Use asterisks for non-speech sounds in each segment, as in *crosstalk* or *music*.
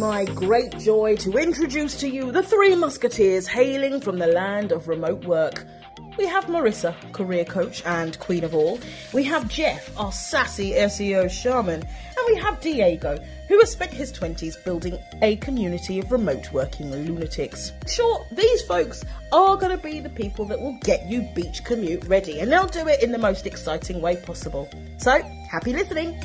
my great joy to introduce to you the three musketeers hailing from the land of remote work. We have Marissa, career coach and queen of all. We have Jeff, our sassy SEO shaman. And we have Diego, who has spent his 20s building a community of remote working lunatics. Sure, these folks are going to be the people that will get you beach commute ready, and they'll do it in the most exciting way possible. So, happy listening!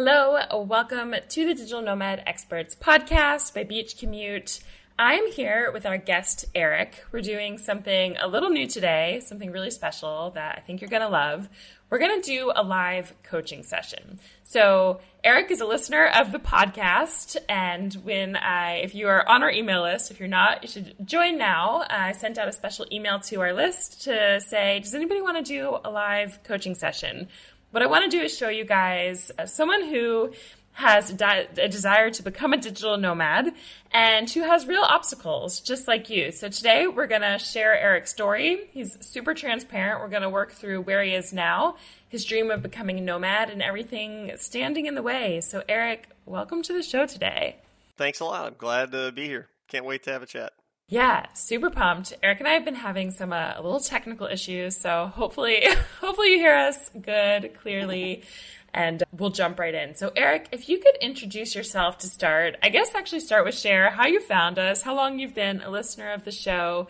Hello, welcome to the Digital Nomad Experts podcast by Beach Commute. I'm here with our guest, Eric. We're doing something a little new today, something really special that I think you're going to love. We're going to do a live coaching session. So, Eric is a listener of the podcast. And when I, if you are on our email list, if you're not, you should join now. I sent out a special email to our list to say, does anybody want to do a live coaching session? What I want to do is show you guys uh, someone who has a desire to become a digital nomad and who has real obstacles just like you. So today we're going to share Eric's story. He's super transparent. We're going to work through where he is now, his dream of becoming a nomad and everything standing in the way. So Eric, welcome to the show today. Thanks a lot. I'm glad to be here. Can't wait to have a chat. Yeah, super pumped. Eric and I have been having some uh, little technical issues, so hopefully, *laughs* hopefully you hear us good, clearly *laughs* and we'll jump right in. So, Eric, if you could introduce yourself to start, I guess actually start with share how you found us, how long you've been a listener of the show,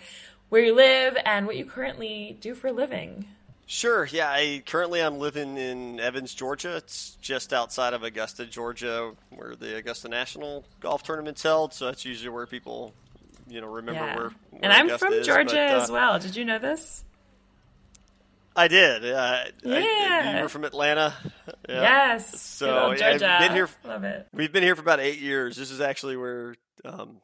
where you live, and what you currently do for a living. Sure. Yeah. I currently I'm living in Evans, Georgia. It's just outside of Augusta, Georgia, where the Augusta National Golf Tournament's held. So that's usually where people, you know, remember yeah. where, where. And I'm from is, Georgia but, uh, as well. Did you know this? I did. Uh, yeah. I, you were from Atlanta. Yeah. Yes. So Georgia. I've been here. Love it. We've been here for about eight years. This is actually where um,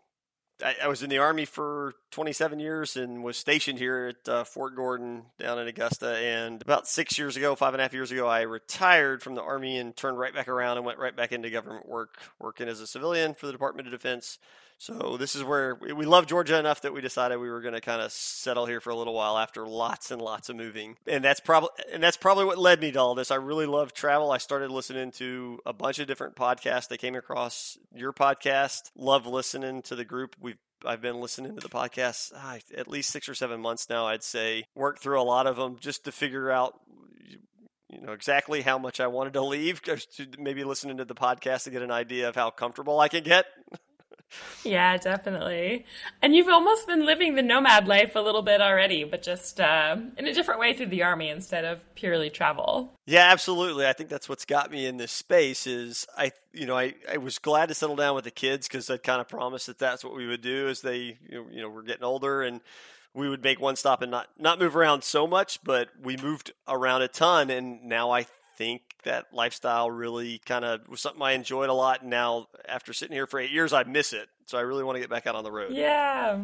I, I, was in the army for 27 years and was stationed here at uh, Fort Gordon down in Augusta. And about six years ago, five and a half years ago, I retired from the army and turned right back around and went right back into government work, working as a civilian for the Department of Defense. So this is where we love Georgia enough that we decided we were going to kind of settle here for a little while after lots and lots of moving. And that's probably and that's probably what led me to all this. I really love travel. I started listening to a bunch of different podcasts. I came across your podcast. Love listening to the group. We've I've been listening to the podcast ah, at least six or seven months now. I'd say worked through a lot of them just to figure out you know exactly how much I wanted to leave. Maybe listening to the podcast to get an idea of how comfortable I can get. Yeah, definitely. And you've almost been living the nomad life a little bit already, but just uh, in a different way through the army instead of purely travel. Yeah, absolutely. I think that's what's got me in this space. Is I, you know, I, I was glad to settle down with the kids because I'd kind of promised that that's what we would do as they, you know, were getting older and we would make one stop and not not move around so much, but we moved around a ton, and now I think that lifestyle really kind of was something I enjoyed a lot. And now, after sitting here for eight years, I miss it. So I really want to get back out on the road. Yeah.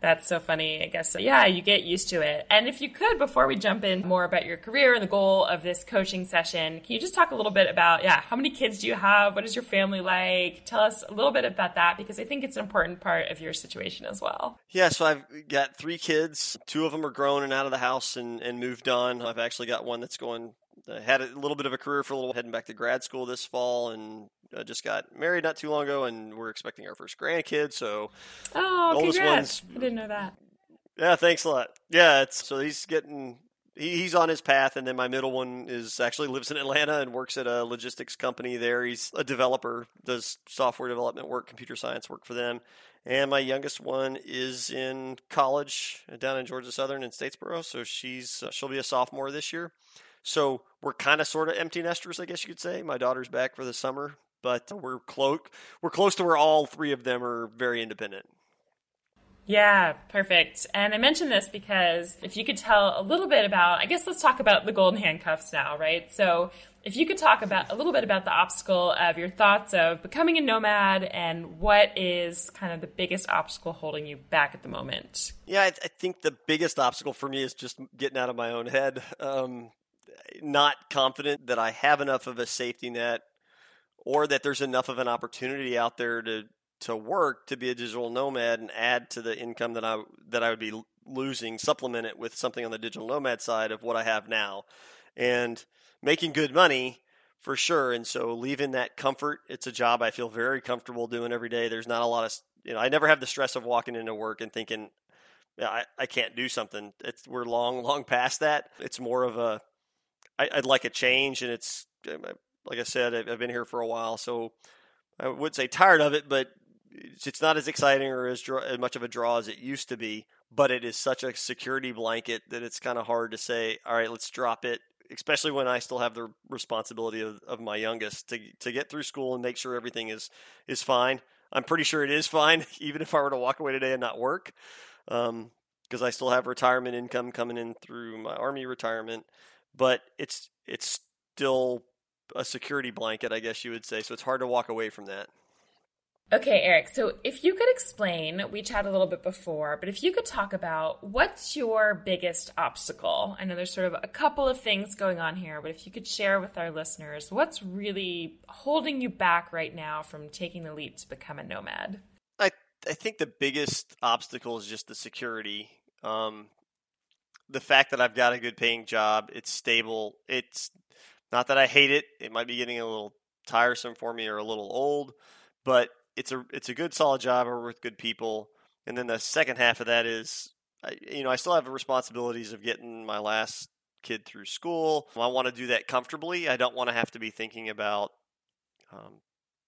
That's so funny. I guess, so. yeah, you get used to it. And if you could, before we jump in more about your career and the goal of this coaching session, can you just talk a little bit about, yeah, how many kids do you have? What is your family like? Tell us a little bit about that because I think it's an important part of your situation as well. Yeah, so I've got three kids. Two of them are grown and out of the house and, and moved on. I've actually got one that's going I had a little bit of a career for a little heading back to grad school this fall and uh, just got married not too long ago and we're expecting our first grandkid so oh oldest congrats. one's I didn't know that. Yeah thanks a lot. Yeah it's so he's getting he, he's on his path and then my middle one is actually lives in Atlanta and works at a logistics company there. He's a developer does software development work computer science work for them. And my youngest one is in college down in Georgia Southern in Statesboro so she's uh, she'll be a sophomore this year so we're kind of sort of empty nesters, I guess you could say. My daughter's back for the summer, but we're close. We're close to where all three of them are very independent. Yeah, perfect. And I mentioned this because if you could tell a little bit about, I guess let's talk about the golden handcuffs now, right? So if you could talk about a little bit about the obstacle of your thoughts of becoming a nomad and what is kind of the biggest obstacle holding you back at the moment. Yeah, I, th- I think the biggest obstacle for me is just getting out of my own head. Um, not confident that I have enough of a safety net or that there's enough of an opportunity out there to to work to be a digital nomad and add to the income that I that I would be losing, supplement it with something on the digital nomad side of what I have now, and making good money, for sure. And so leaving that comfort, it's a job I feel very comfortable doing every day. There's not a lot of, you know, I never have the stress of walking into work and thinking, I, I can't do something. It's, we're long, *laughs* long past that. It's more of a, I, I'd like a change. And it's, um, like I said, I've been here for a while. So I would say tired of it, but it's not as exciting or as, draw, as much of a draw as it used to be. But it is such a security blanket that it's kind of hard to say, all right, let's drop it especially when I still have the responsibility of, of my youngest to to get through school and make sure everything is is fine. I'm pretty sure it is fine, *laughs* even if I were to walk away today and not work, because um, I still have retirement income coming in through my army retirement. But it's it's still a security blanket, I guess you would say. So it's hard to walk away from that. Okay, Eric. So if you could explain, we chatted a little bit before, but if you could talk about what's your biggest obstacle? I know there's sort of a couple of things going on here, but if you could share with our listeners, what's really holding you back right now from taking the leap to become a nomad? I I think the biggest obstacle is just the security. Um, the fact that I've got a good paying job, it's stable. It's not that I hate it. It might be getting a little tiresome for me or a little old, but it's a it's a good solid job or with good people. And then the second half of that is, you know, I still have the responsibilities of getting my last kid through school. I want to do that comfortably. I don't want to have to be thinking about, um,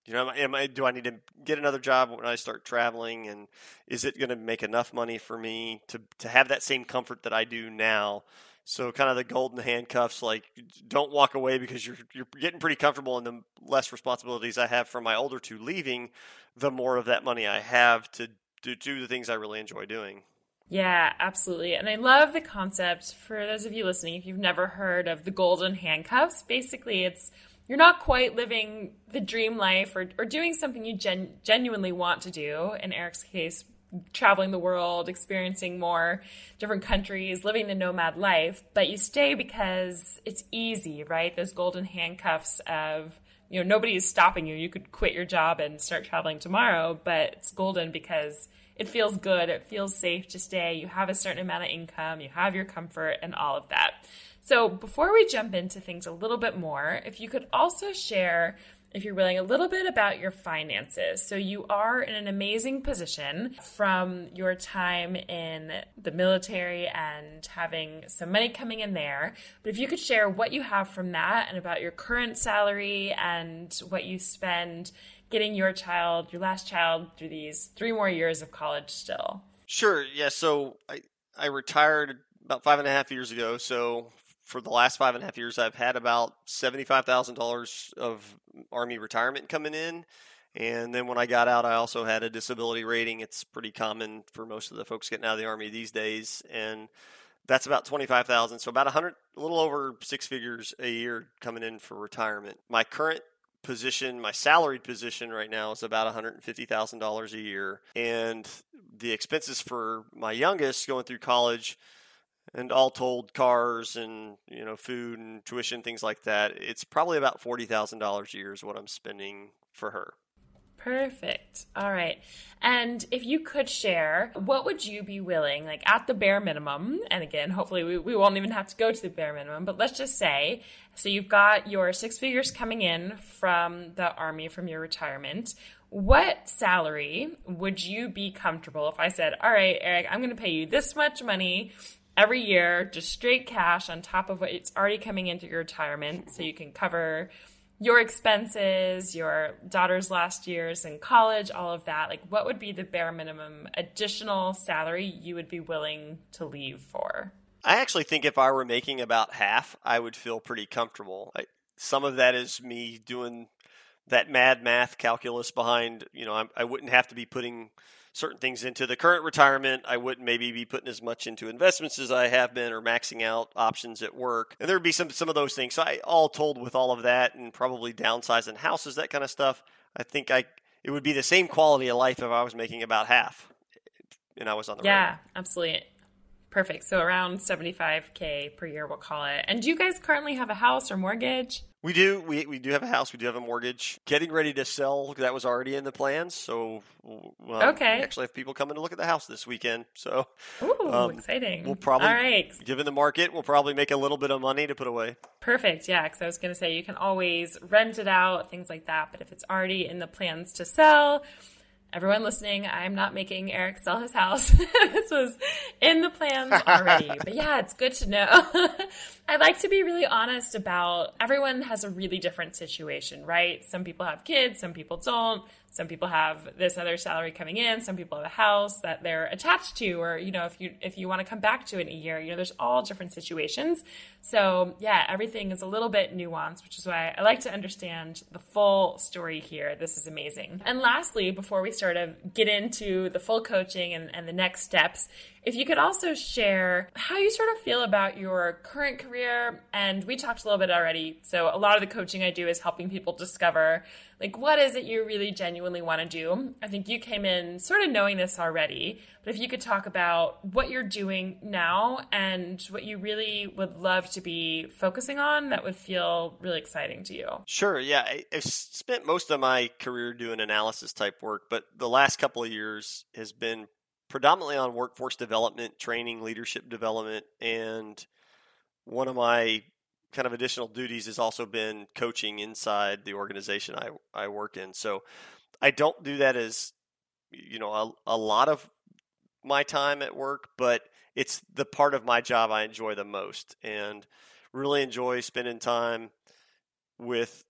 you know, am I, do I need to get another job when I start traveling, and is it going to make enough money for me to to have that same comfort that I do now? So kind of the golden handcuffs, like don't walk away because you're you're getting pretty comfortable, and the less responsibilities I have from my older two leaving, the more of that money I have to, to do the things I really enjoy doing. Yeah, absolutely. And I love the concept for those of you listening, if you've never heard of the golden handcuffs, basically it's you're not quite living the dream life or, or doing something you gen- genuinely want to do. In Eric's case, traveling the world, experiencing more different countries, living the nomad life, but you stay because it's easy, right? Those golden handcuffs of, you know, nobody is stopping you. You could quit your job and start traveling tomorrow, but it's golden because it feels good. It feels safe to stay. You have a certain amount of income, you have your comfort and all of that. So before we jump into things a little bit more, if you could also share if you're willing, a little bit about your finances. So, you are in an amazing position from your time in the military and having some money coming in there. But if you could share what you have from that and about your current salary and what you spend getting your child, your last child, through these three more years of college still. Sure. Yeah. So, I, I retired about five and a half years ago. So, for the last five and a half years, I've had about seventy-five thousand dollars of Army retirement coming in, and then when I got out, I also had a disability rating. It's pretty common for most of the folks getting out of the Army these days, and that's about twenty-five thousand. So about a hundred, a little over six figures a year coming in for retirement. My current position, my salaried position right now is about $150,000 a year. And the expenses for my youngest going through college and all told cars and you know food and tuition things like that it's probably about $40,000 a year is what I'm spending for her. Perfect. All right. And if you could share, what would you be willing, like at the bare minimum? And again, hopefully we, we won't even have to go to the bare minimum, but let's just say so you've got your six figures coming in from the Army, from your retirement. What salary would you be comfortable if I said, All right, Eric, I'm going to pay you this much money every year, just straight cash on top of what it's already coming into your retirement, so you can cover your expenses, your daughter's last years in college, all of that. Like, what would be the bare minimum additional salary you would be willing to leave for? I actually think if I were making about half, I would feel pretty comfortable. I, some of that is me doing that mad math calculus behind, you know, I, I wouldn't have to be putting certain things into the current retirement. I wouldn't maybe be putting as much into investments as I have been or maxing out options at work. And there'd be some some of those things. So I all told with all of that and probably downsizing houses, that kind of stuff, I think I it would be the same quality of life if I was making about half and I was on the Yeah, road. absolutely. Perfect. So around 75k per year we'll call it. And do you guys currently have a house or mortgage? We do. We, we do have a house. We do have a mortgage. Getting ready to sell. That was already in the plans. So um, okay. We actually have people coming to look at the house this weekend. So Ooh, um, exciting. We'll probably, All right. given the market, we'll probably make a little bit of money to put away. Perfect. Yeah. Because I was going to say you can always rent it out, things like that. But if it's already in the plans to sell, everyone listening, I'm not making Eric sell his house. *laughs* this was in the plans *laughs* already. but yeah, it's good to know. *laughs* I like to be really honest about everyone has a really different situation, right? Some people have kids, some people don't. Some people have this other salary coming in. Some people have a house that they're attached to, or you know, if you if you want to come back to in a year, you know, there's all different situations. So yeah, everything is a little bit nuanced, which is why I like to understand the full story here. This is amazing. And lastly, before we sort of get into the full coaching and, and the next steps, if you could also share how you sort of feel about your current career, and we talked a little bit already. So, a lot of the coaching I do is helping people discover like what is it you really genuinely want to do. I think you came in sort of knowing this already, but if you could talk about what you're doing now and what you really would love to be focusing on, that would feel really exciting to you. Sure. Yeah. I, have spent most of my career doing analysis type work, but the last couple of years has been predominantly on workforce development, training, leadership development, and one of my kind of additional duties has also been coaching inside the organization I, I work in. So I don't do that as you know a, a lot of my time at work, but it's the part of my job I enjoy the most and really enjoy spending time with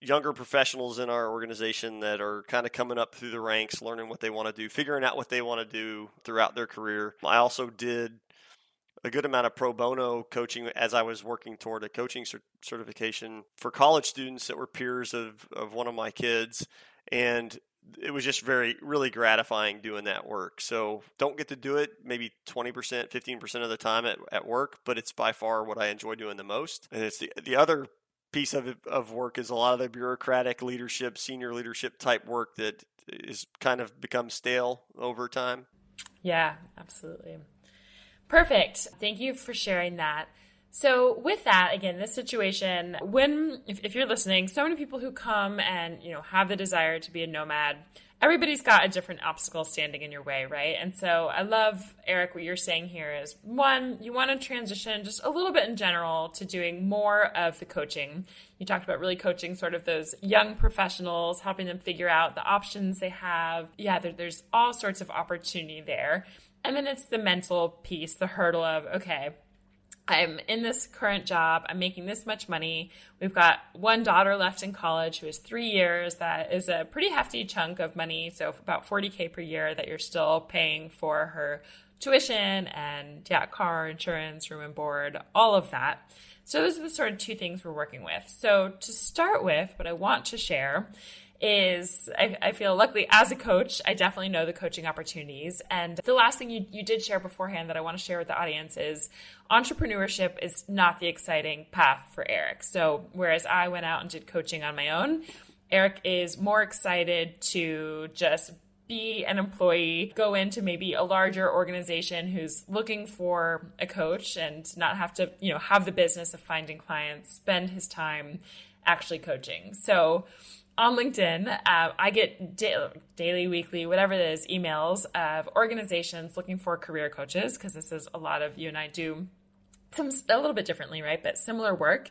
younger professionals in our organization that are kind of coming up through the ranks, learning what they want to do, figuring out what they want to do throughout their career. I also did a good amount of pro bono coaching as I was working toward a coaching cert- certification for college students that were peers of, of one of my kids. And it was just very, really gratifying doing that work. So don't get to do it maybe 20%, 15% of the time at, at work, but it's by far what I enjoy doing the most. And it's the, the other piece of of work is a lot of the bureaucratic leadership, senior leadership type work that is kind of become stale over time. Yeah, absolutely. Perfect. Thank you for sharing that. So with that, again, this situation, when if, if you're listening, so many people who come and you know have the desire to be a nomad everybody's got a different obstacle standing in your way, right? And so I love, Eric, what you're saying here is one, you want to transition just a little bit in general to doing more of the coaching. You talked about really coaching sort of those young professionals, helping them figure out the options they have. Yeah, there, there's all sorts of opportunity there. And then it's the mental piece, the hurdle of, okay, I'm in this current job. I'm making this much money. We've got one daughter left in college who is three years. That is a pretty hefty chunk of money. So about 40K per year that you're still paying for her tuition and yeah, car insurance, room and board, all of that. So those are the sort of two things we're working with. So to start with, what I want to share is I, I, feel luckily as a coach, I definitely know the coaching opportunities. And the last thing you, you did share beforehand that I want to share with the audience is entrepreneurship is not the exciting path for Eric. So whereas I went out and did coaching on my own, Eric is more excited to just be an employee, go into maybe a larger organization who's looking for a coach and not have to, you know, have the business of finding clients, spend his time actually coaching. So on LinkedIn, uh, I get da- daily, weekly, whatever it is, emails of organizations looking for career coaches because this is a lot of you and I do some a little bit differently, right? But similar work.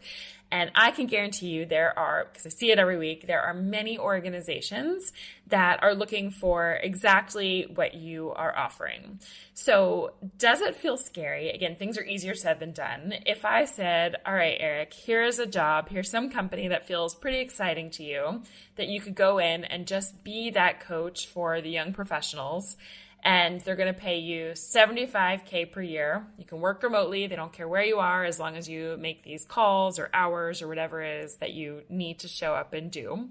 And I can guarantee you there are, because I see it every week, there are many organizations that are looking for exactly what you are offering. So does it feel scary? Again, things are easier said than done. If I said, all right, Eric, here's a job, here's some company that feels pretty exciting to you, that you could go in and just be that coach for the young professionals and they're going to pay you 75k per year. You can work remotely. They don't care where you are as long as you make these calls or hours or whatever it is that you need to show up and do.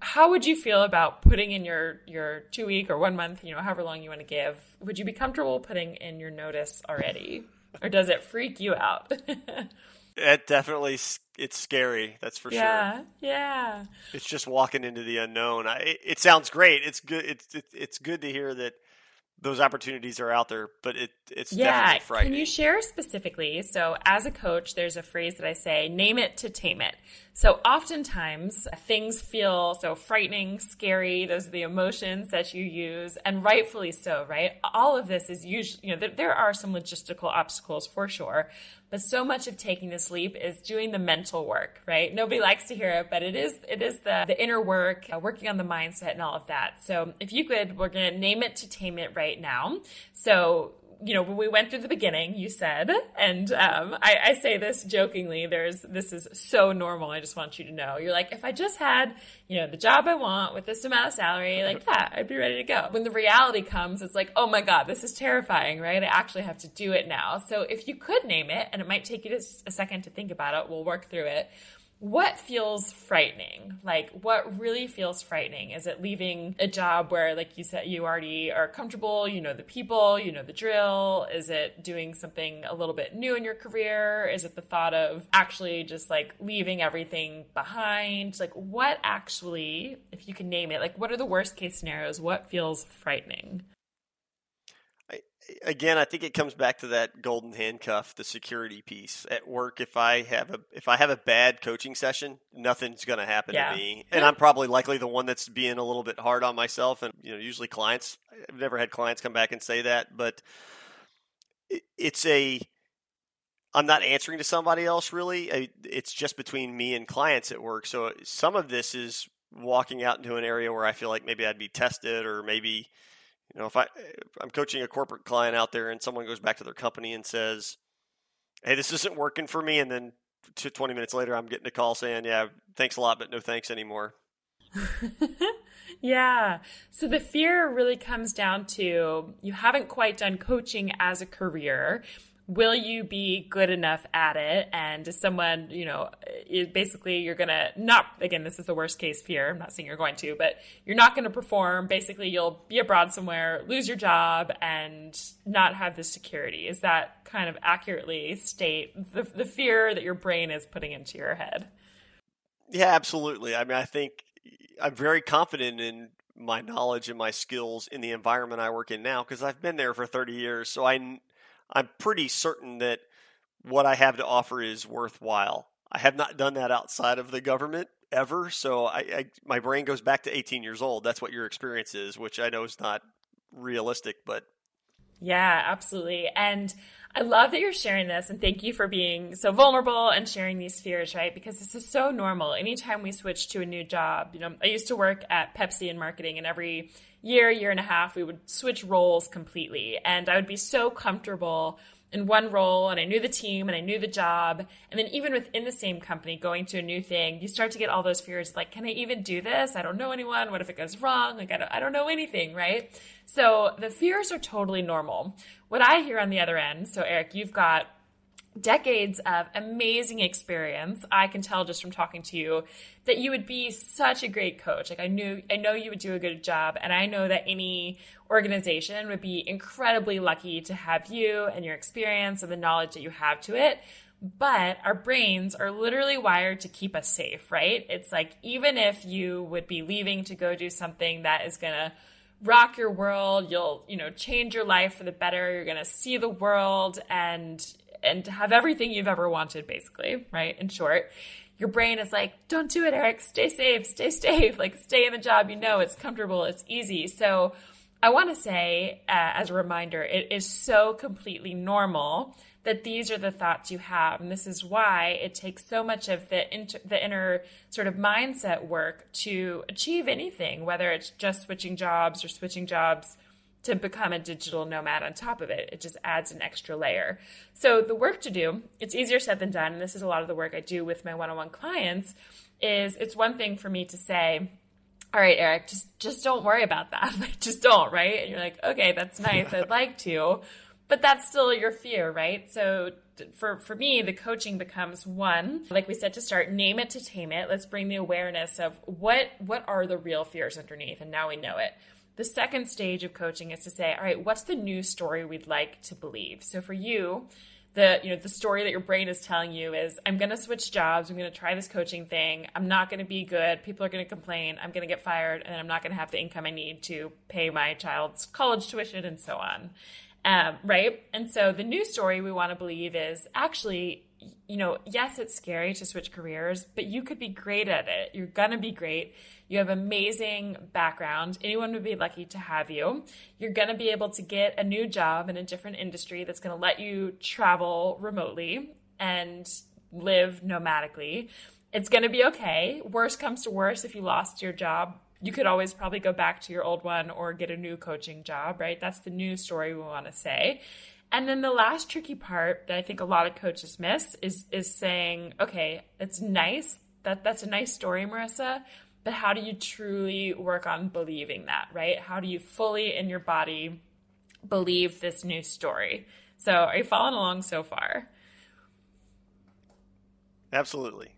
How would you feel about putting in your your 2 week or 1 month, you know, however long you want to give? Would you be comfortable putting in your notice already? Or does it freak you out? *laughs* it definitely it's scary that's for yeah, sure yeah it's just walking into the unknown I, it, it, sounds great it's good it's it, it's good to hear that those opportunities are out there, but it it's yeah. definitely frightening. Can you share specifically? So, as a coach, there's a phrase that I say: "Name it to tame it." So, oftentimes things feel so frightening, scary. Those are the emotions that you use, and rightfully so, right? All of this is usually, you know, there, are some logistical obstacles for sure, but so much of taking this leap is doing the mental work, right? Nobody likes to hear it, but it is it is the the inner work, uh, working on the mindset and all of that. So, if you could, we're to name it to tame it right now. So, you know, when we went through the beginning, you said, and um, I, I, say this jokingly. There's this is so normal. I just want you to know. You're like, if I just had, you know, the job I want with this amount of salary, like yeah, I'd be ready to go. When the reality comes, it's like, oh my god, this is terrifying, right? I actually have to do it now. So if you could name it, and it might take you just a second to think about it, we'll work through it what feels frightening? Like, what really feels frightening? Is it leaving a job where, like you said, you already are comfortable, you know the people, you know the drill? Is it doing something a little bit new in your career? Is it the thought of actually just like leaving everything behind? Like, what actually, if you can name it, like, what are the worst case scenarios? What feels frightening? Again, I think it comes back to that golden handcuff, the security piece at work. If I have a if I have a bad coaching session, nothing's going to happen yeah. to me, and I'm probably likely the one that's being a little bit hard on myself. And you know, usually clients, I've never had clients come back and say that, but it's a I'm not answering to somebody else really. It's just between me and clients at work. So some of this is walking out into an area where I feel like maybe I'd be tested or maybe you know, if I I'm coaching a corporate client out there and someone goes back to their company and says, "Hey, this isn't working for me," and then 20 minutes later, I'm getting a call saying, "Yeah, thanks a lot, but no thanks anymore." *laughs* yeah. So the fear really comes down to you haven't quite done coaching as a career will you be good enough at it? And someone you know basically you're gonna not again this is the worst case fear. I'm not saying you're going to but you're not going to perform. Basically you'll be abroad somewhere lose your job and not have the security. Is that kind of accurately state the, the fear that your brain is putting into your head? Yeah absolutely. I mean i think i'm very confident in my knowledge and my skills in the environment i work in now because i've been there for 30 years so i I'm pretty certain that what I have to offer is worthwhile. I have not done that outside of the government ever, so I, I, my brain goes back to 18 years old. That's what your experience is, which I know is not realistic, but yeah, absolutely. And I love that you're sharing this and thank you for being so vulnerable and sharing these fears, right? Because this is so normal. Anytime we switch to a new job, you know, I used to work at Pepsi in marketing and every year, year and a half, we would switch roles completely. And I would be so comfortable in one role and I knew the team and I knew the job. And then even within the same company, going to a new thing, you start to get all those fears like, can I even do this? I don't know anyone. What if it goes wrong? Like, I don't, I don't know anything, right? So the fears are totally normal. What I hear on the other end, so Eric, you've got decades of amazing experience. I can tell just from talking to you that you would be such a great coach. Like I knew I know you would do a good job and I know that any organization would be incredibly lucky to have you and your experience and the knowledge that you have to it. But our brains are literally wired to keep us safe, right? It's like even if you would be leaving to go do something that is going to rock your world, you'll, you know, change your life for the better, you're going to see the world and and have everything you've ever wanted, basically, right? In short, your brain is like, don't do it, Eric. Stay safe, stay safe. Like, stay in the job. You know, it's comfortable, it's easy. So, I want to say, uh, as a reminder, it is so completely normal that these are the thoughts you have. And this is why it takes so much of the, inter- the inner sort of mindset work to achieve anything, whether it's just switching jobs or switching jobs to become a digital nomad on top of it. It just adds an extra layer. So the work to do, it's easier said than done. And this is a lot of the work I do with my one-on-one clients is it's one thing for me to say, all right, Eric, just just don't worry about that. *laughs* Like just don't, right? And you're like, okay, that's nice. I'd like to, but that's still your fear, right? So for for me, the coaching becomes one, like we said to start, name it to tame it. Let's bring the awareness of what what are the real fears underneath, and now we know it. The second stage of coaching is to say, all right, what's the new story we'd like to believe? So for you, the you know the story that your brain is telling you is i'm going to switch jobs. I'm going to try this coaching thing. I'm not going to be good. People are going to complain. I'm going to get fired and i'm not going to have the income i need to pay my child's college tuition and so on. Um, right? And so the new story we want to believe is actually you know yes it's scary to switch careers but you could be great at it you're going to be great you have amazing background. Anyone would be lucky to have you. You're going to be able to get a new job in a different industry that's going to let you travel remotely and live nomadically. It's going to be okay. Worst comes to worst, if you lost your job, you could always probably go back to your old one or get a new coaching job, right? That's the new story we want to say. And then the last tricky part that I think a lot of coaches miss is is saying, okay, it's nice that that's a nice story, Marissa, but how do you truly work on believing that, right? How do you fully in your body believe this new story? So, are you following along so far? Absolutely.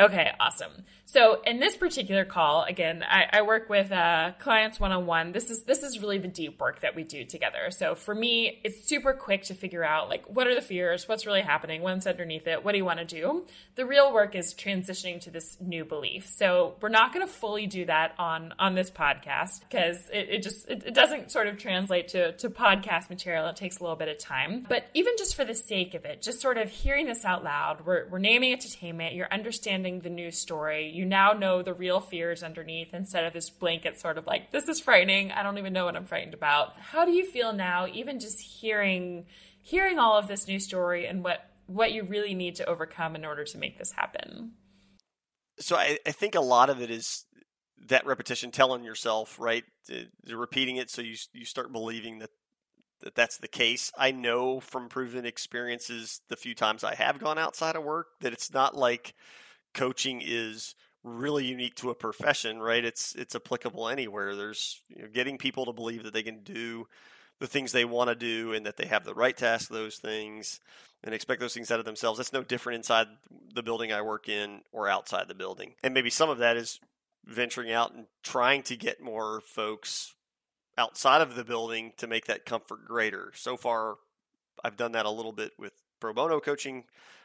Okay, awesome. So in this particular call, again, I, I work with uh, clients one on one. This is this is really the deep work that we do together. So for me, it's super quick to figure out like what are the fears, what's really happening, what's underneath it, what do you want to do. The real work is transitioning to this new belief. So we're not going to fully do that on on this podcast because it, it just it, it doesn't sort of translate to to podcast material. It takes a little bit of time. But even just for the sake of it, just sort of hearing this out loud, we're we're naming it to tame it. You're understanding the new story. You now know the real fears underneath instead of this blanket sort of like, this is frightening. I don't even know what I'm frightened about. How do you feel now, even just hearing hearing all of this new story and what what you really need to overcome in order to make this happen? So I, I think a lot of it is that repetition telling yourself, right? repeating it so you you start believing that that that's the case. I know from proven experiences the few times I have gone outside of work that it's not like coaching is really unique to a profession, right? It's it's applicable anywhere. There's you know, getting people to believe that they can do the things they want to do and that they have the right to ask those things and expect those things out of themselves. That's no different inside the building I work in or outside the building. And maybe some of that is venturing out and trying to get more folks outside of the building to make that comfort greater. So far, I've done that a little bit with pro bono coaching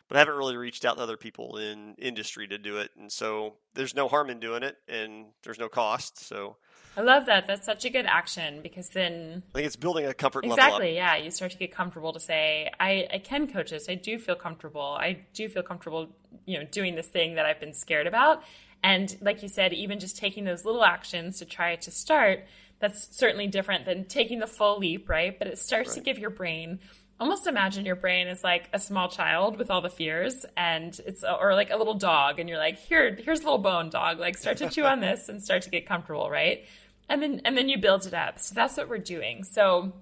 but I haven't really reached out to other people in industry to do it. And so there's no harm in doing it and there's no cost. So I love that. That's such a good action because then I think it's building a comfort level. exactly. Yeah, you start to get comfortable to say, I, I can coach this. I do feel comfortable. I do feel comfortable, you know, doing this thing that I've been scared about. And like you said, even just taking those little actions to try to start, that's certainly different than taking the full leap, right? But it starts right. to give your brain almost imagine your brain is like a small child with all the fears and it's or like a little dog and you're like here here's a little bone dog. Like start to chew on this and start to get comfortable right? And then and then you build it up. So that's what we're doing. So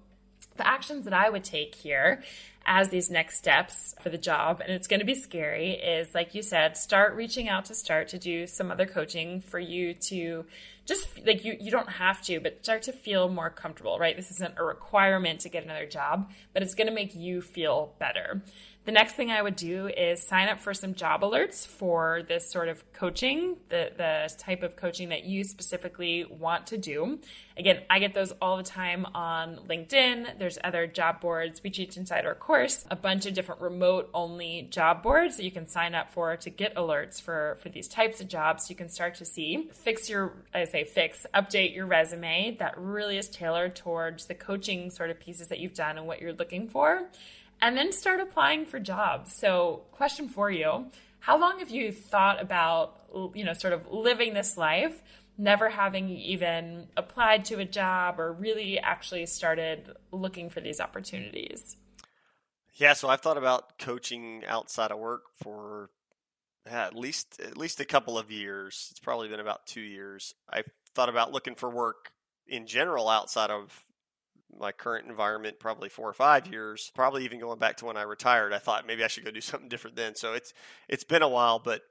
the actions that i would take here as these next steps for the job and it's going to be scary is like you said start reaching out to start to do some other coaching for you to just like you you don't have to but start to feel more comfortable right? This isn't a requirement to get another job but it's going to make you feel better the next thing I would do is sign up for some job alerts for this sort of coaching, the, the type of coaching that you specifically want to do. Again, I get those all the time on LinkedIn. There's other job boards. We teach inside our course a bunch of different remote only job boards that you can sign up for to get alerts for, for these types of jobs. You can start to see, fix your, I say fix, update your resume that really is tailored towards the coaching sort of pieces that you've done and what you're looking for and then start applying for jobs. So, question for you How long have you thought about, you know, sort of living this life, never having even applied to a job or really actually started looking for these opportunities? Yeah, so I've thought about coaching outside of work for at least at least a couple of years. It's probably been about 2 years. I've thought about looking for work in general outside of my current environment probably four or five years, probably even going back to when I retired. I thought maybe I should go do *laughs* something different then. So it's it's been a while, but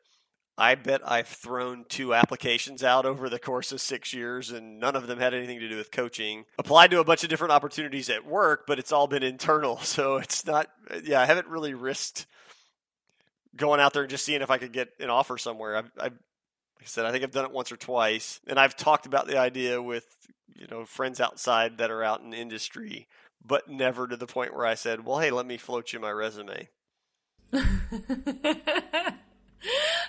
I bet I've thrown two applications out over the course of six years, and none of them had anything to do with coaching. Applied to a bunch of different opportunities at work, but it's all been internal. *laughs* So it's not, yeah, I haven't really risked going out there and just seeing if I could get an offer somewhere. I've, I've like I said, I think I've done it once or twice, and I've talked about the idea with you know friends outside that are out in industry, but never to the point where I said, "Well, hey, let me float you my resume." *laughs*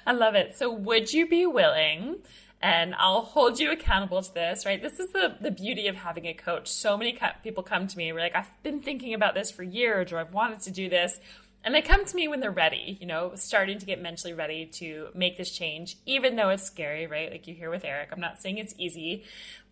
I love it. So, would you be willing? And I'll hold you accountable to this, right? This is the, the beauty of having a coach. So many co- people come to me, we're like, I've been thinking about this for years, or I've wanted to do this. And they come to me when they're ready, you know, starting to get mentally ready to make this change, even though it's scary, right? Like you hear with Eric. I'm not saying it's easy,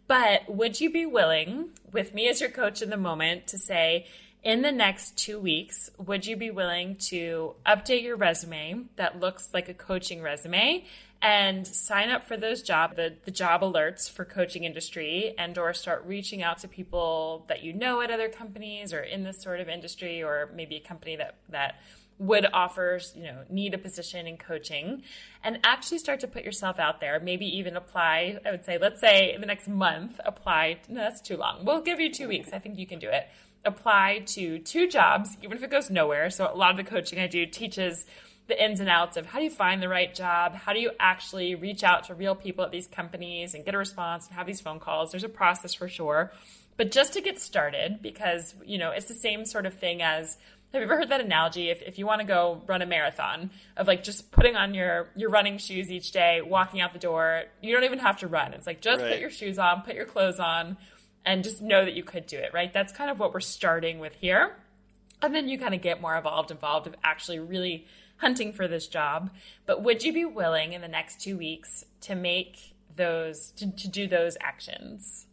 but would you be willing, with me as your coach in the moment, to say, in the next two weeks, would you be willing to update your resume that looks like a coaching resume and sign up for those job the, the job alerts for coaching industry and or start reaching out to people that you know at other companies or in this sort of industry or maybe a company that that would offer, you know, need a position in coaching and actually start to put yourself out there. Maybe even apply, I would say, let's say in the next month, apply. No, that's too long. We'll give you two weeks. I think you can do it. Apply to two jobs, even if it goes nowhere. So a lot of the coaching I do teaches the ins and outs of how do you find the right job? How do you actually reach out to real people at these companies and get a response and have these phone calls? There's a process for sure. But just to get started, because, you know, it's the same sort of thing as have you ever heard that analogy? If, if you want to go run a marathon of like just putting on your, your running shoes each day, walking out the door, you don't even have to run. It's like just right. put your shoes on, put your clothes on, and just know that you could do it, right? That's kind of what we're starting with here. And then you kind of get more involved, involved of actually really hunting for this job. But would you be willing in the next two weeks to make those, to, to do those actions?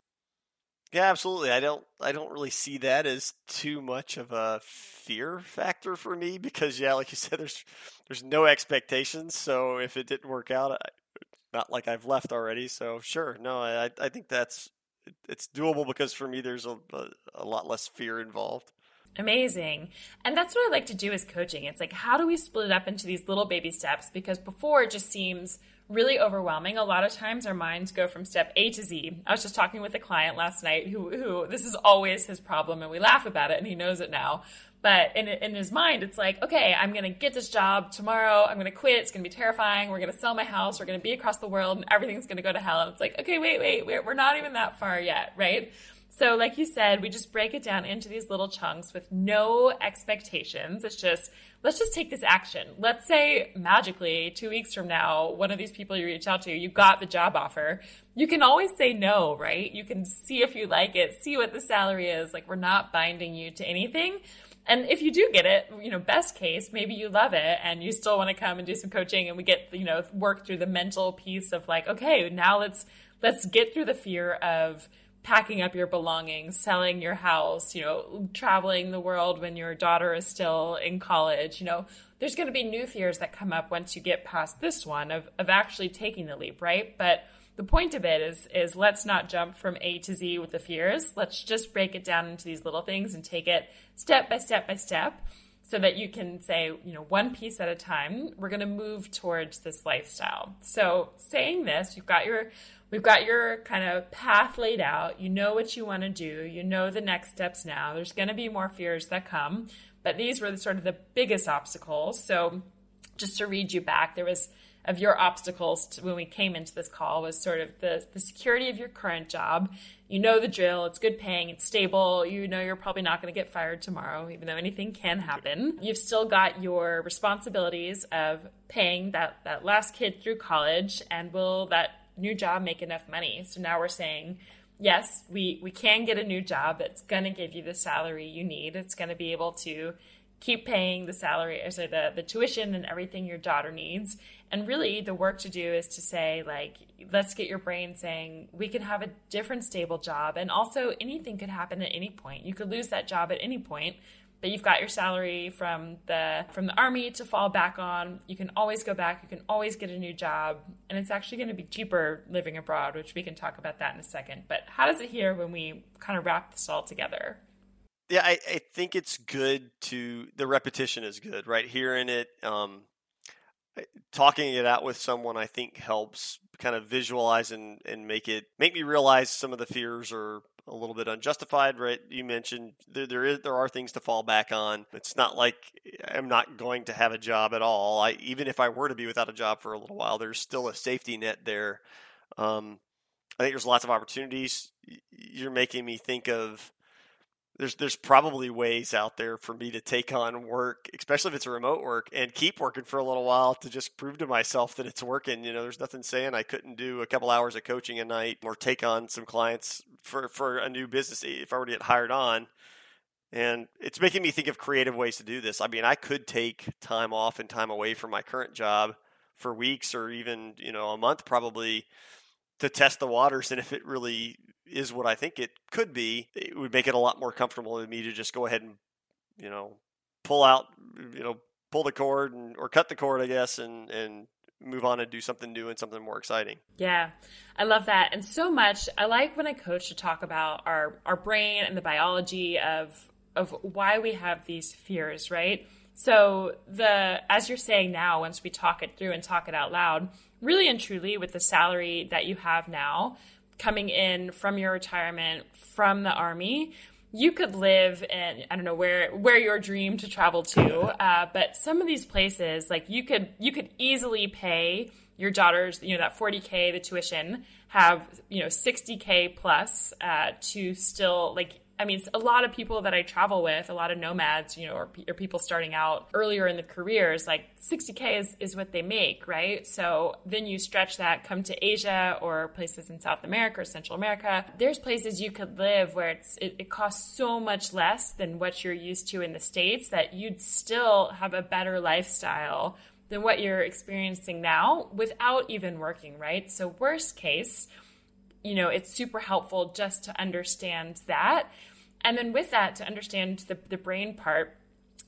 Yeah, absolutely. I don't I don't really see that as too much of a fear factor for me because yeah, like you said there's there's no expectations, so if it didn't work out, I, not like I've left already, so sure. No, I I think that's it's doable because for me there's a, a, a lot less fear involved. Amazing. And that's what I like to do as coaching. It's like, how do we split it up into these little baby steps? Because before it just seems really overwhelming. A lot of times our minds go from step A to Z. I was just talking with a client last night who, who this is always his problem and we laugh about it and he knows it now. But in, in his mind, it's like, okay, I'm going to get this job tomorrow. I'm going to quit. It's going to be terrifying. We're going to sell my house. We're going to be across the world and everything's going to go to hell. And it's like, okay, wait, wait, we're, we're not even that far yet, right? So, like you said, we just break it down into these little chunks with no expectations. It's just, let's just take this action. Let's say magically, two weeks from now, one of these people you reach out to, you got the job offer. You can always say no, right? You can see if you like it, see what the salary is. Like, we're not binding you to anything. And if you do get it, you know, best case, maybe you love it and you still want to come and do some coaching and we get, you know, work through the mental piece of like, okay, now let's, let's get through the fear of, packing up your belongings, selling your house, you know, traveling the world when your daughter is still in college, you know, there's going to be new fears that come up once you get past this one of, of actually taking the leap, right? But the point of it is is let's not jump from A to Z with the fears. Let's just break it down into these little things and take it step by step by step so that you can say, you know, one piece at a time, we're going to move towards this lifestyle. So, saying this, you've got your we've got your kind of path laid out. You know what you want to do. You know the next steps now. There's going to be more fears that come, but these were the, sort of the biggest obstacles. So, just to read you back, there was of your obstacles to, when we came into this call was sort of the, the security of your current job. You know the drill. It's good paying. It's stable. You know you're probably not going to get fired tomorrow, even though anything can happen. You've still got your responsibilities of paying that, that last kid through college and will that new job make enough money? So now we're saying, yes, we, we can get a new job that's going to give you the salary you need. It's going to be able to keep paying the salary, or so the, the tuition and everything your daughter needs. And really, the work to do is to say, like, let's get your brain saying, we can have a different stable job. And also, anything could happen at any point. You could lose that job at any point but you've got your salary from the from the army to fall back on. You can always go back. You can always get a new job, and it's actually going to be cheaper living abroad, which we can talk about that in a second. But how does it hear when we kind of wrap this all together? Yeah, I, I think it's good to the repetition is good, right? Hearing it, um, talking it out with someone, I think helps kind of visualize and, and make it make me realize some of the fears are a little bit unjustified, right? You mentioned there there is there are things to fall back on. It's not like I'm not going to have a job at all. I even if I were to be without a job for a little while, there's still a safety net there. Um, I think there's lots of opportunities. You're making me think of, there's there's probably ways out there for me to take on work, especially if it's a remote work, and keep working for a little while to just prove to myself that it's working. You know, there's nothing saying I couldn't do a couple hours of coaching a night or take on some clients for for a new business if I were to get hired on. And it's making me think of creative ways to do this. I mean, I could take time off and time away from my current job for weeks or even, you know, a month probably to test the waters and if it really is what I think it could be, it would make it a lot more comfortable to me to just go ahead and, you know, pull out, you know, pull the cord and, or cut the cord, I guess, and, and move on and do something new and something more exciting. Yeah, I love that. And so much, I like when I coach to talk about our, our brain and the biology of, of why we have these fears, right? So the, as you're saying now, once we talk it through and talk it out loud, really and truly with the salary that you have now, coming in from your retirement from the army, you could live in I don't know where where your dream to travel to, uh, but some of these places like you could you could easily pay your daughters you know that 40k the tuition have you know 60k plus uh, to still like I mean, a lot of people that I travel with, a lot of nomads, you know, or, or, people starting out earlier in the careers, like 60K is, is what they make, right? So then you stretch that, come to Asia or places in South America or Central America. There's places you could live where it's, it, it costs so much less than what you're used to in the States that you'd still have a better lifestyle than what you're experiencing now without even working, right? So, worst case, you know, it's super helpful just to understand that. And then with that, to understand the, the brain part,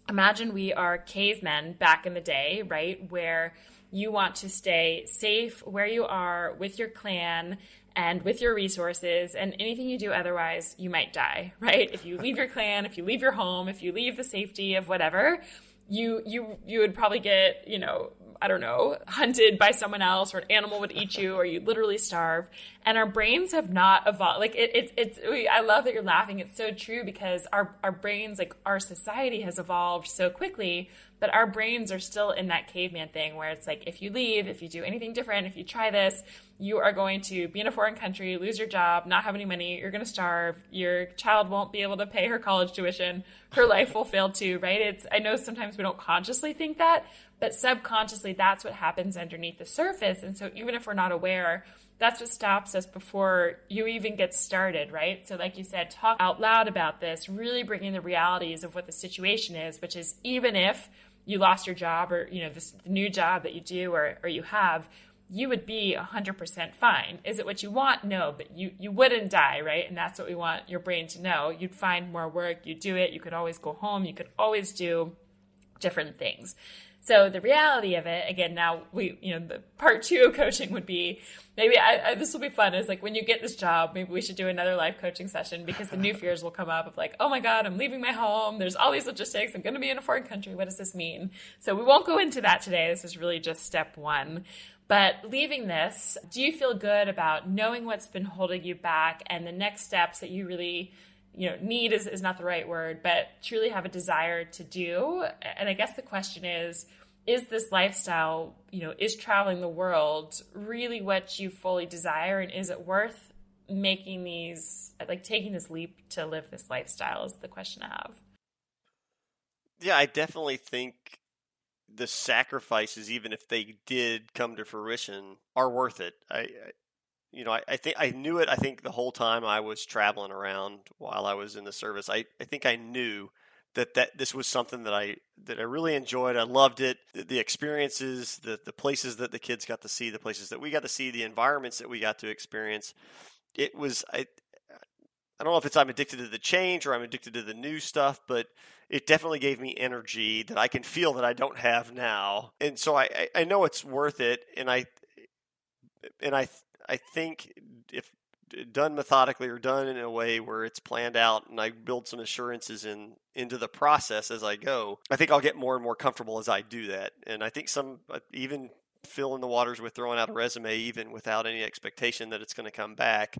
imagine we are cavemen back in the day, right? Where you want to stay safe where you are with your clan and with your resources and anything you do otherwise you might die *laughs* right if you leave your clan if you leave your home if you leave the safety of whatever you you you would probably get you know I don't know, hunted by someone else or an animal would eat you or you literally starve. And our brains have not evolved. Like it, it, it's, I love that you're laughing. It's so true because our, our brains, like our society has evolved so quickly, but our brains are still in that caveman thing where it's like, if you leave, if you do anything different, if you try this, you are going to be in a foreign country, lose your job, not have any money, you're going to starve, your child won't be able to pay her college tuition, her life will fail too, right? It's, I know sometimes we don't consciously think that, but subconsciously, that's what happens underneath the surface. And so, even if we're not aware, that's what stops us before you even get started, right? So, like you said, talk out loud about this, really bringing the realities of what the situation is, which is even if you lost your job or, you know, this new job that you do or, or you have, you would be 100% fine. Is it what you want? No, but you, you wouldn't die, right? And that's what we want your brain to know. You'd find more work, you'd do it, you could always go home, you could always do different things. So the reality of it, again, now we, you know, the part two of coaching would be maybe I, I, this will be fun. Is like when you get this job, maybe we should do another live coaching session because the new *laughs* fears will come up of like, oh my god, I'm leaving my home. There's all these logistics. I'm going to be in a foreign country. What does this mean? So we won't go into that today. This is really just step one. But leaving this, do you feel good about knowing what's been holding you back and the next steps that you really you know, need is, is not the right word, but truly have a desire to do. And I guess the question is, is this lifestyle, you know, is traveling the world really what you fully desire? And is it worth making these, like taking this leap to live this lifestyle is the question I have. Yeah, I definitely think the sacrifices, even if they did come to fruition, are worth it. I, I you know, I, I, think I knew it. I think the whole time I was traveling around while I was in the service, I, I think I knew that that this was something that I that I really enjoyed. I loved it. The, the, experiences, the the places that the kids got to see, the places that we got to see, the environments that we got to experience. It was I. I don't know if it's I'm addicted to the change or I'm addicted to the new stuff, but it definitely gave me energy that I can feel that I don't have now. And so I, I know it's worth it. And I, and I, I think if done methodically or done in a way where it's planned out and I build some assurances in into the process as I go, I think I'll get more and more comfortable as I do that. And I think some uh, even fill in the waters with throwing out a resume even without any expectation that it's going to come back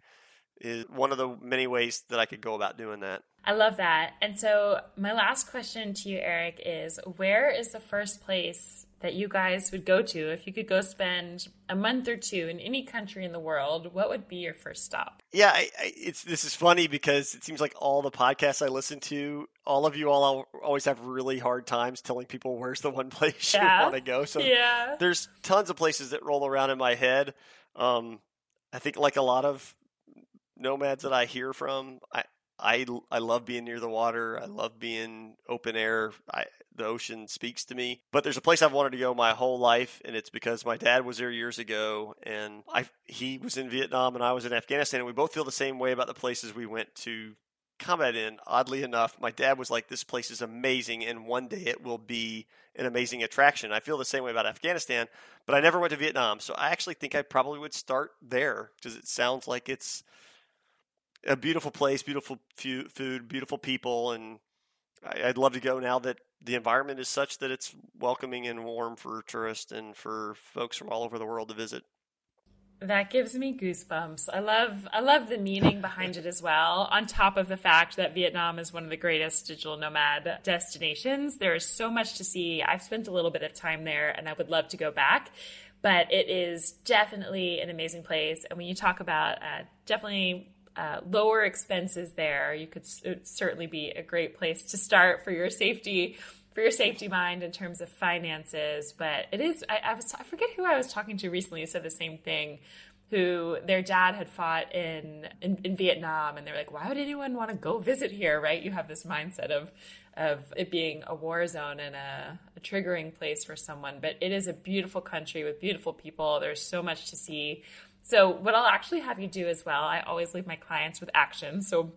is one of the many ways that I could go about doing that. I love that. And so my last question to you Eric is where is the first place that you guys would go to if you could go spend a month or two in any country in the world, what would be your first stop? Yeah, I, I, it's this is funny because it seems like all the podcasts I listen to, all of you all always have really hard times telling people where's the one *laughs* place yeah. you want to go. So yeah. there's tons of places that roll around in my head. Um, I think like a lot of nomads that I hear from, I, I, I love being near the water. I love being open air. I, the ocean speaks to me. But there's a place I've wanted to go my whole life, and it's because my dad was there years ago, and I he was in Vietnam and I was in Afghanistan, and we both feel the same way about the places we went to combat in. Oddly enough, my dad was like, "This place is amazing, and one day it will be an amazing attraction." I feel the same way about Afghanistan, but I never went to Vietnam, so I actually think I probably would start there because it sounds like it's a beautiful place, beautiful food, beautiful people, and I'd love to go now that the environment is such that it's welcoming and warm for tourists and for folks from all over the world to visit. That gives me goosebumps. I love I love the meaning behind it as well. On top of the fact that Vietnam is one of the greatest digital nomad destinations, there is so much to see. I've spent a little bit of time there and I would love to go back, but it is definitely an amazing place. And when you talk about uh, definitely uh, lower expenses there, you could certainly be a great place to start for your safety for your safety mind in terms of finances. But it is, I, I, was, I forget who I was talking to recently who said the same thing. Who their dad had fought in, in, in Vietnam, and they're like, "Why would anyone want to go visit here?" Right? You have this mindset of of it being a war zone and a, a triggering place for someone, but it is a beautiful country with beautiful people. There's so much to see. So, what I'll actually have you do as well, I always leave my clients with action. So,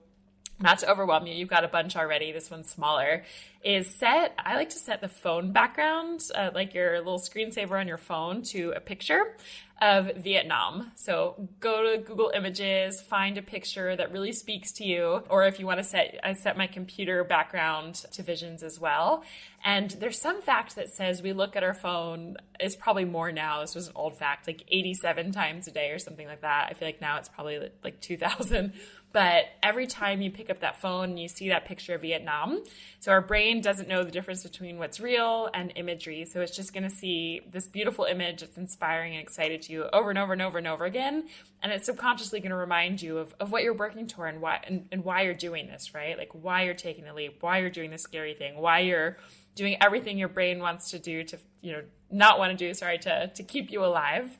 not to overwhelm you, you've got a bunch already. This one's smaller. Is set, I like to set the phone background, uh, like your little screensaver on your phone, to a picture of Vietnam. So go to Google Images, find a picture that really speaks to you, or if you want to set, I set my computer background to visions as well. And there's some fact that says we look at our phone, it's probably more now. This was an old fact, like 87 times a day or something like that. I feel like now it's probably like 2,000 but every time you pick up that phone and you see that picture of Vietnam, so our brain doesn't know the difference between what's real and imagery. So it's just going to see this beautiful image that's inspiring and excited to you over and over and over and over again. And it's subconsciously going to remind you of, of what you're working toward and why, and, and why you're doing this, right? Like why you're taking the leap, why you're doing this scary thing, why you're doing everything your brain wants to do to, you know, not want to do, sorry, to, to keep you alive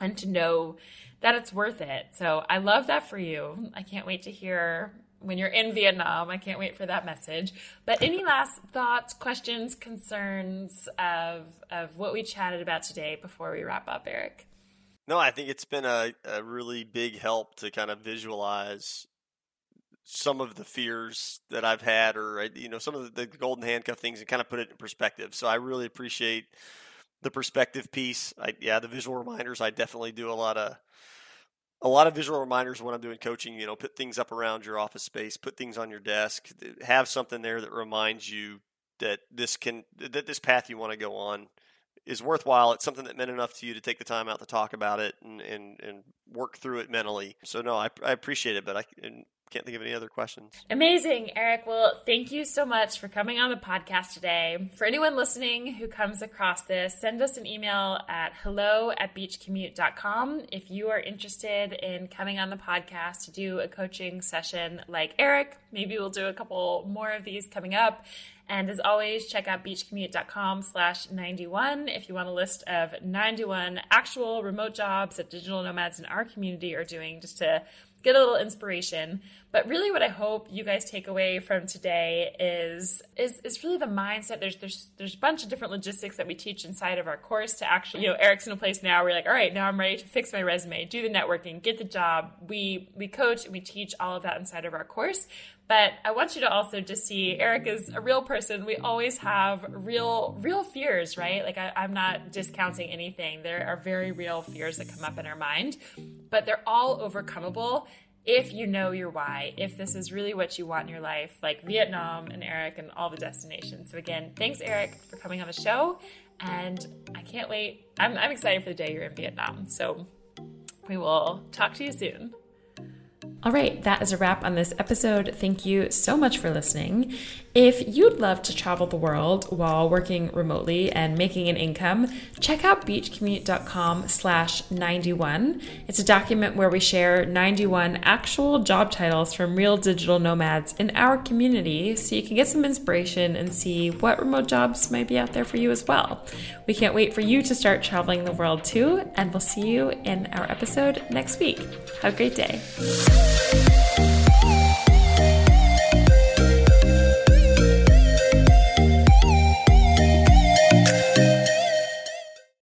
and to know that it's worth it. So I love that for you. I can't wait to hear when you're in Vietnam. I can't wait for that message. But any last thoughts, questions, concerns of of what we chatted about today before we wrap up, Eric? No, I think it's been a, a really big help to kind of visualize some of the fears that I've had, or you know, some of the golden handcuff things, and kind of put it in perspective. So I really appreciate the perspective piece. I, yeah, the visual reminders. I definitely do a lot of a lot of visual reminders when I'm doing coaching. You know, put things up around your office space, put things on your desk, have something there that reminds you that this can that this path you want to go on is worthwhile. It's something that meant enough to you to take the time out to talk about it and and, and work through it mentally. So no, I, I appreciate it, but I can't think of any other questions. Amazing, Eric. Well, thank you so much for coming on the podcast today. For anyone listening who comes across this, send us an email at hello at beachcommute.com if you are interested in coming on the podcast to do a coaching session like Eric. Maybe we'll do a couple more of these coming up. And as always, check out beachcommute.com slash 91 if you want a list of 91 actual remote jobs that digital nomads in our community are doing just to get a little inspiration. But really what I hope you guys take away from today is is is really the mindset. There's there's there's a bunch of different logistics that we teach inside of our course to actually, you know, Eric's in a place now where you're like, all right, now I'm ready to fix my resume, do the networking, get the job. We we coach and we teach all of that inside of our course. But I want you to also just see Eric is a real person. We always have real, real fears, right? Like I, I'm not discounting anything. There are very real fears that come up in our mind, but they're all overcomable if you know your why, if this is really what you want in your life, like Vietnam and Eric and all the destinations. So again, thanks Eric for coming on the show. And I can't wait. I'm, I'm excited for the day you're in Vietnam. So we will talk to you soon. All right, that is a wrap on this episode. Thank you so much for listening. If you'd love to travel the world while working remotely and making an income, check out beachcommute.com slash 91. It's a document where we share 91 actual job titles from real digital nomads in our community so you can get some inspiration and see what remote jobs might be out there for you as well. We can't wait for you to start traveling the world too, and we'll see you in our episode next week. Have a great day.